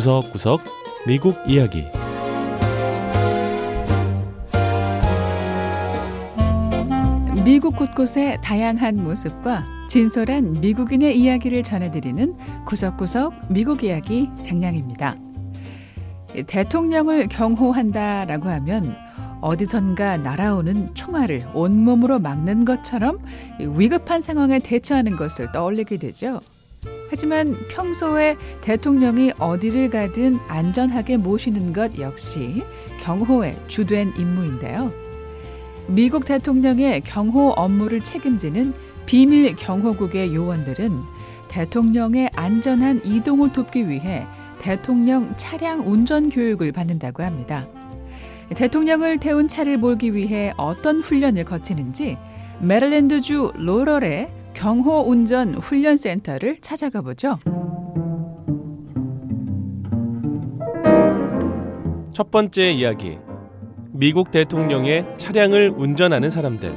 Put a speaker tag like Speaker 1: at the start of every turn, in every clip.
Speaker 1: 구석구석 미국 이야기
Speaker 2: 미국 곳곳의 다양한 모습과 진솔한 미국인의 이야기를 전해드리는 구석구석 미국 이야기 장량입니다. 대통령을 경호한다라고 하면 어디선가 날아오는 총알을 온몸으로 막는 것처럼 위급한 상황에 대처하는 것을 떠올리게 되죠. 하지만 평소에 대통령이 어디를 가든 안전하게 모시는 것 역시 경호의 주된 임무인데요. 미국 대통령의 경호 업무를 책임지는 비밀 경호국의 요원들은 대통령의 안전한 이동을 돕기 위해 대통령 차량 운전 교육을 받는다고 합니다. 대통령을 태운 차를 몰기 위해 어떤 훈련을 거치는지 메릴랜드주 로럴의 경호 운전 훈련 센터를 찾아가 보죠.
Speaker 1: 첫 번째 이야기. 미국 대통령의 차량을 운전하는 사람들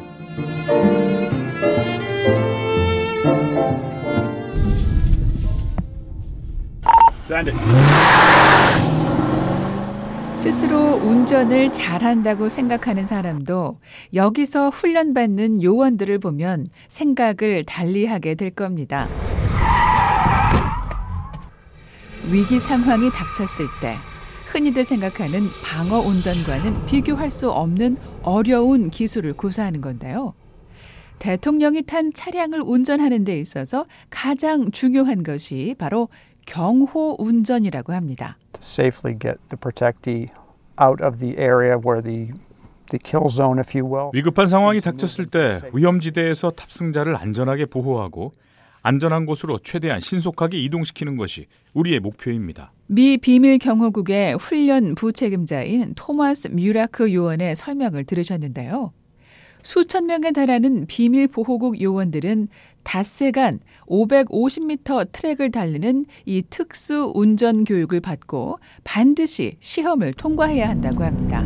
Speaker 2: 스스로 운전을 잘한다고 생각하는 사람도 여기서 훈련받는 요원들을 보면 생각을 달리하게 될 겁니다. 위기 상황이 닥쳤을 때 흔히들 생각하는 방어 운전과는 비교할 수 없는 어려운 기술을 구사하는 건데요. 대통령이 탄 차량을 운전하는 데 있어서 가장 중요한 것이 바로 경호 운전이라고 합니다.
Speaker 3: safely get the protectee out of the area where the the kill zone, if you will.
Speaker 4: 위급한 상황이 닥쳤을 때 위험지대에서 탑승자를 안전하게 보호하고 안전한 곳으로 최대한 신속하게 이동시키는 것이 우리의 목표입니다.
Speaker 2: 미 비밀 경호국의 훈련 부책임자인 토마스 뮤라크 요원의 설명을 들으셨는데요. 수천 명에 달하는 비밀 보호국 요원들은 닷새간 550m 트랙을 달리는 이 특수 운전 교육을 받고 반드시 시험을 통과해야 한다고 합니다.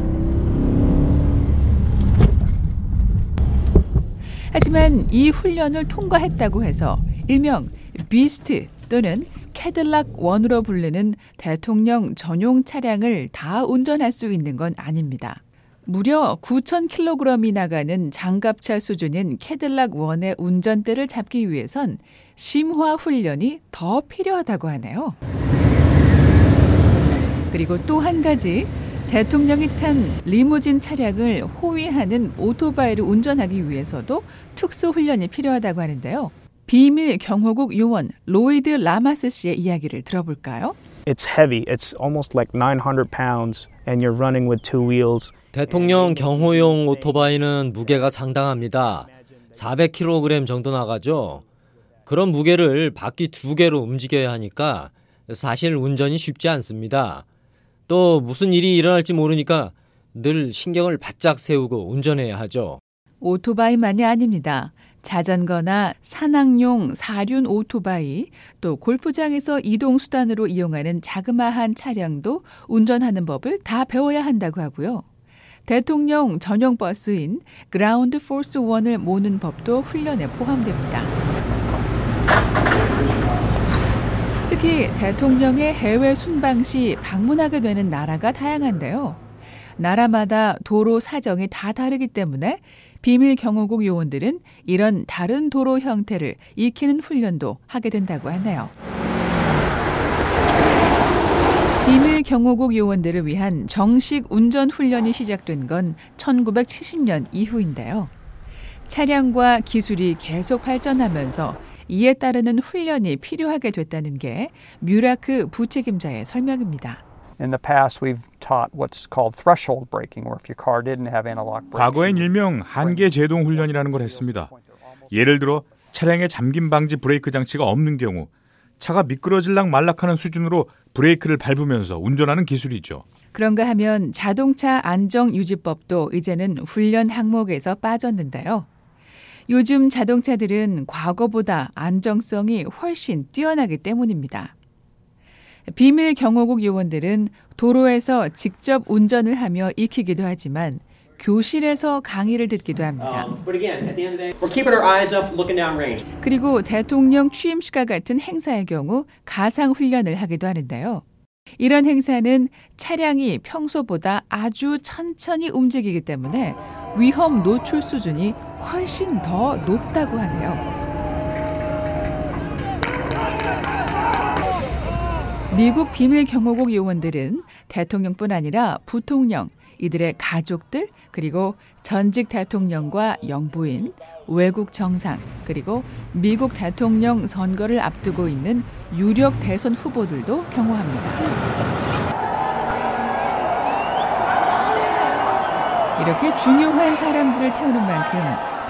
Speaker 2: 하지만 이 훈련을 통과했다고 해서 일명 Beast 또는 Cadillac One으로 부르는 대통령 전용 차량을 다 운전할 수 있는 건 아닙니다. 무려 9,000kg이 나가는 장갑차 수준인 Cadillac One의 운전대를 잡기 위해선 심화 훈련이 더 필요하다고 하네요. 그리고 또 한 가지 대통령이 탄 리무진 차량을 호위하는 오토바이를 운전하기 위해서도 특수 훈련이 필요하다고 하는데요. 비밀 경호국 요원 로이드 라마스 씨의 이야기를 들어볼까요?
Speaker 5: It's heavy. It's almost like 900 pounds, and you're running with two wheels.
Speaker 6: 대통령 경호용 오토바이는 무게가 상당합니다. 400kg 정도 나가죠. 그런 무게를 바퀴 두 개로 움직여야 하니까 사실 운전이 쉽지 않습니다. 또 무슨 일이 일어날지 모르니까 늘 신경을 바짝 세우고 운전해야 하죠.
Speaker 2: 오토바이만이 아닙니다. 자전거나 산악용 사륜 오토바이, 또 골프장에서 이동 수단으로 이용하는 자그마한 차량도 운전하는 법을 다 배워야 한다고 하고요. 대통령 전용 버스인 Ground Force One을 모는 법도 훈련에 포함됩니다. 특히 대통령의 해외 순방 시 방문하게 되는 나라가 다양한데요. 나라마다 도로 사정이 다 다르기 때문에 비밀 경호국 요원들은 이런 다른 도로 형태를 익히는 훈련도 하게 된다고 하네요. 비밀 경호국 요원들을 위한 정식 운전 훈련이 시작된 건 1970년 이후인데요. 차량과 기술이 계속 발전하면서 이에 따르는 훈련이 필요하게 됐다는 게 뮤라크 부책임자의 설명입니다.
Speaker 3: In the past, we've taught what's called threshold braking, where if your car didn't have anti-lock brakes.
Speaker 4: 과거엔 일명 한계 제동 훈련이라는 걸 했습니다. 예를 들어 차량에 잠김 방지 브레이크 장치가 없는 경우 차가 미끄러질락 말락하는 수준으로 브레이크를 밟으면서 운전하는 기술이죠.
Speaker 2: 그런가 하면 자동차 안정 유지법도 이제는 훈련 항목에서 빠졌는데요. 요즘 자동차들은 과거보다 안정성이 훨씬 뛰어나기 때문입니다. 비밀 경호국 요원들은 도로에서 직접 운전을 하며 익히기도 하지만 교실에서 강의를 듣기도 합니다.
Speaker 7: Um.
Speaker 2: 그리고 대통령 취임식과 같은 행사의 경우 가상 훈련을 하기도 하는데요. 이런 행사는 차량이 평소보다 아주 천천히 움직이기 때문에 위험 노출 수준이 훨씬 더 높다고 하네요. 미국 비밀 경호국 요원들은 대통령뿐 아니라 부통령, 이들의 가족들, 그리고 전직 대통령과 영부인, 외국 정상, 그리고 미국 대통령 선거를 앞두고 있는 유력 대선 후보들도 경호합니다. 이렇게 중요한 사람들을 태우는 만큼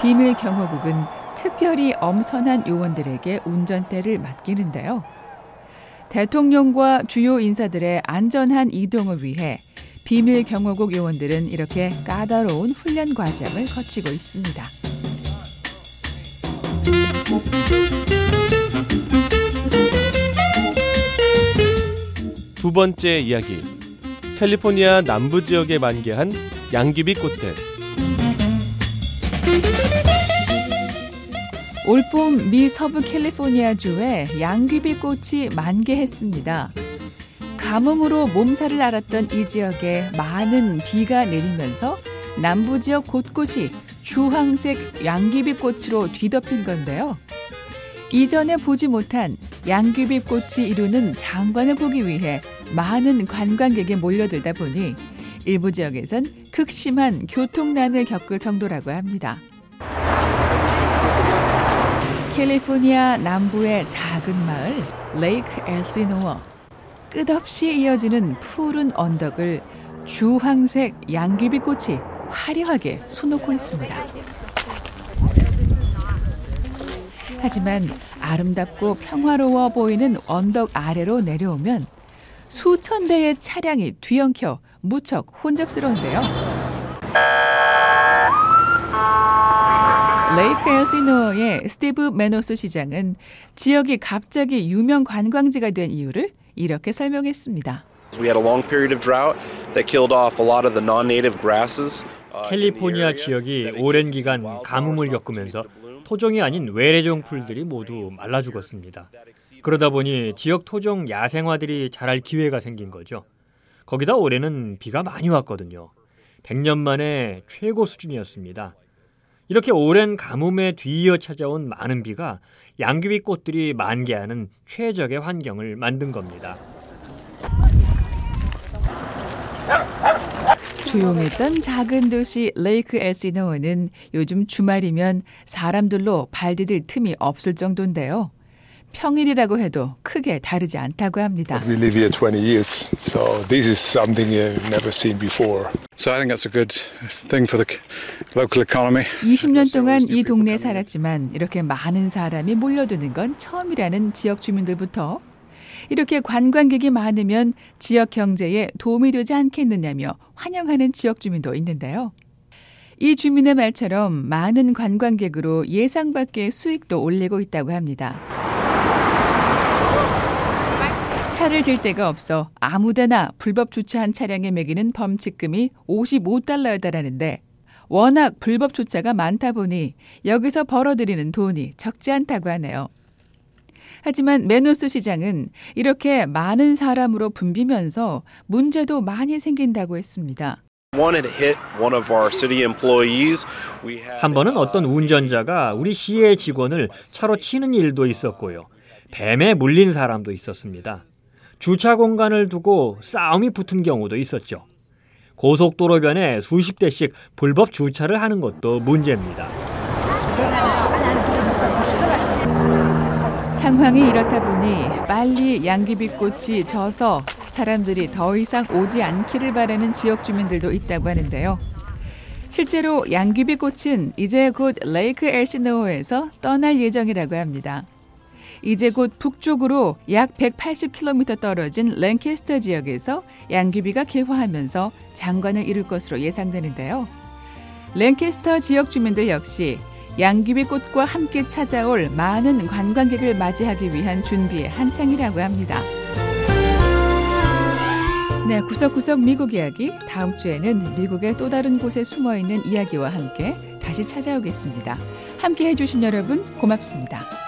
Speaker 2: 비밀 경호국은 특별히 엄선한 요원들에게 운전대를 맡기는데요. 대통령과 주요 인사들의 안전한 이동을 위해 비밀 경호국 요원들은 이렇게 까다로운 훈련 과정을 거치고 있습니다.
Speaker 1: 두 번째 이야기. 캘리포니아 남부 지역에 만개한 양귀비 꽃들.
Speaker 2: 올봄 미 서부 캘리포니아주에 양귀비 꽃이 만개했습니다. 가뭄으로 몸살을 앓았던 이 지역에 많은 비가 내리면서 남부 지역 곳곳이 주황색 양귀비 꽃으로 뒤덮인 건데요. 이전에 보지 못한 양귀비 꽃이 이루는 장관을 보기 위해 많은 관광객이 몰려들다 보니 일부 지역에선 극심한 교통난을 겪을 정도라고 합니다. 캘리포니아 남부의 작은 마을 레이크 엘시노어 끝없이 이어지는 푸른 언덕을 주황색 양귀비 꽃이 화려하게 수놓고 있습니다. 하지만 아름답고 평화로워 보이는 언덕 아래로 내려오면 수천 대의 차량이 뒤엉켜 무척 혼잡스러운데요. 레이크 엘시노어의 스티브 메노스 시장은 지역이 갑자기 유명 관광지가 된 이유를 이렇게 설명했습니다.
Speaker 8: We had a long period of drought that killed off a lot of the non-native grasses.
Speaker 9: 캘리포니아 지역이 오랜 기간 가뭄을 겪으면서 토종이 아닌 외래종 풀들이 모두 말라 죽었습니다. 그러다 보니 지역 토종 야생화들이 자랄 기회가 생긴 거죠. 거기다 올해는 비가 많이 왔거든요. 100년 만에 최고 수준이었습니다. 이렇게 오랜 가뭄에 뒤이어 찾아온 많은 비가 양귀비 꽃들이 만개하는 최적의 환경을 만든 겁니다.
Speaker 2: 조용했던 작은 도시 레이크 엘시노어는 요즘 주말이면 사람들로 발 디딜 틈이 없을 정도인데요. 평일이라고 해도 크게 다르지 않다고 합니다.
Speaker 10: We live here 20 years, so this is something you've never seen before. So I think that's a good thing for the local economy.
Speaker 2: 20년 동안 이 동네에 살았지만 이렇게 많은 사람이 몰려드는 건 처음이라는 지역 주민들부터 이렇게 관광객이 많으면 지역 경제에 도움이 되지 않겠느냐며 환영하는 지역 주민도 있는데요. 이 주민의 말처럼 많은 관광객으로 예상 밖의 수익도 올리고 있다고 합니다. 차를 댈 데가 없어 아무데나 불법 주차한 차량에 매기는 범칙금이 55달러에 달하는데 워낙 불법 주차가 많다 보니 여기서 벌어들이는 돈이 적지 않다고 하네요. 하지만 메노스 시장은 이렇게 많은 사람으로 붐비면서 문제도 많이 생긴다고 했습니다.
Speaker 8: One had hit one of our city employees. We had,
Speaker 9: 한 번은 어떤
Speaker 8: uh,
Speaker 9: 운전자가 우리 시의 직원을 차로 치는 일도 있었고요. 뱀에 물린 사람도 있었습니다. 주차 공간을 두고 싸움이 붙은 경우도 있었죠. 고속도로변에 수십 대씩 불법 주차를 하는 것도 문제입니다.
Speaker 2: 상황이 이렇다 보니 빨리 양귀비꽃이 져서 사람들이 더 이상 오지 않기를 바라는 지역 주민들도 있다고 하는데요. 실제로 양귀비꽃은 이제 곧 레이크 엘시노어에서 떠날 예정이라고 합니다. 이제 곧 북쪽으로 약 180km 떨어진 랭캐스터 지역에서 양귀비가 개화하면서 장관을 이룰 것으로 예상되는데요. 랭캐스터 지역 주민들 역시 양귀비 꽃과 함께 찾아올 많은 관광객을 맞이하기 위한 준비에 한창이라고 합니다. 네, 구석구석 미국 이야기. 다음 주에는 미국의 또 다른 곳에 숨어 있는 이야기와 함께 다시 찾아오겠습니다. 함께 해주신 여러분 고맙습니다.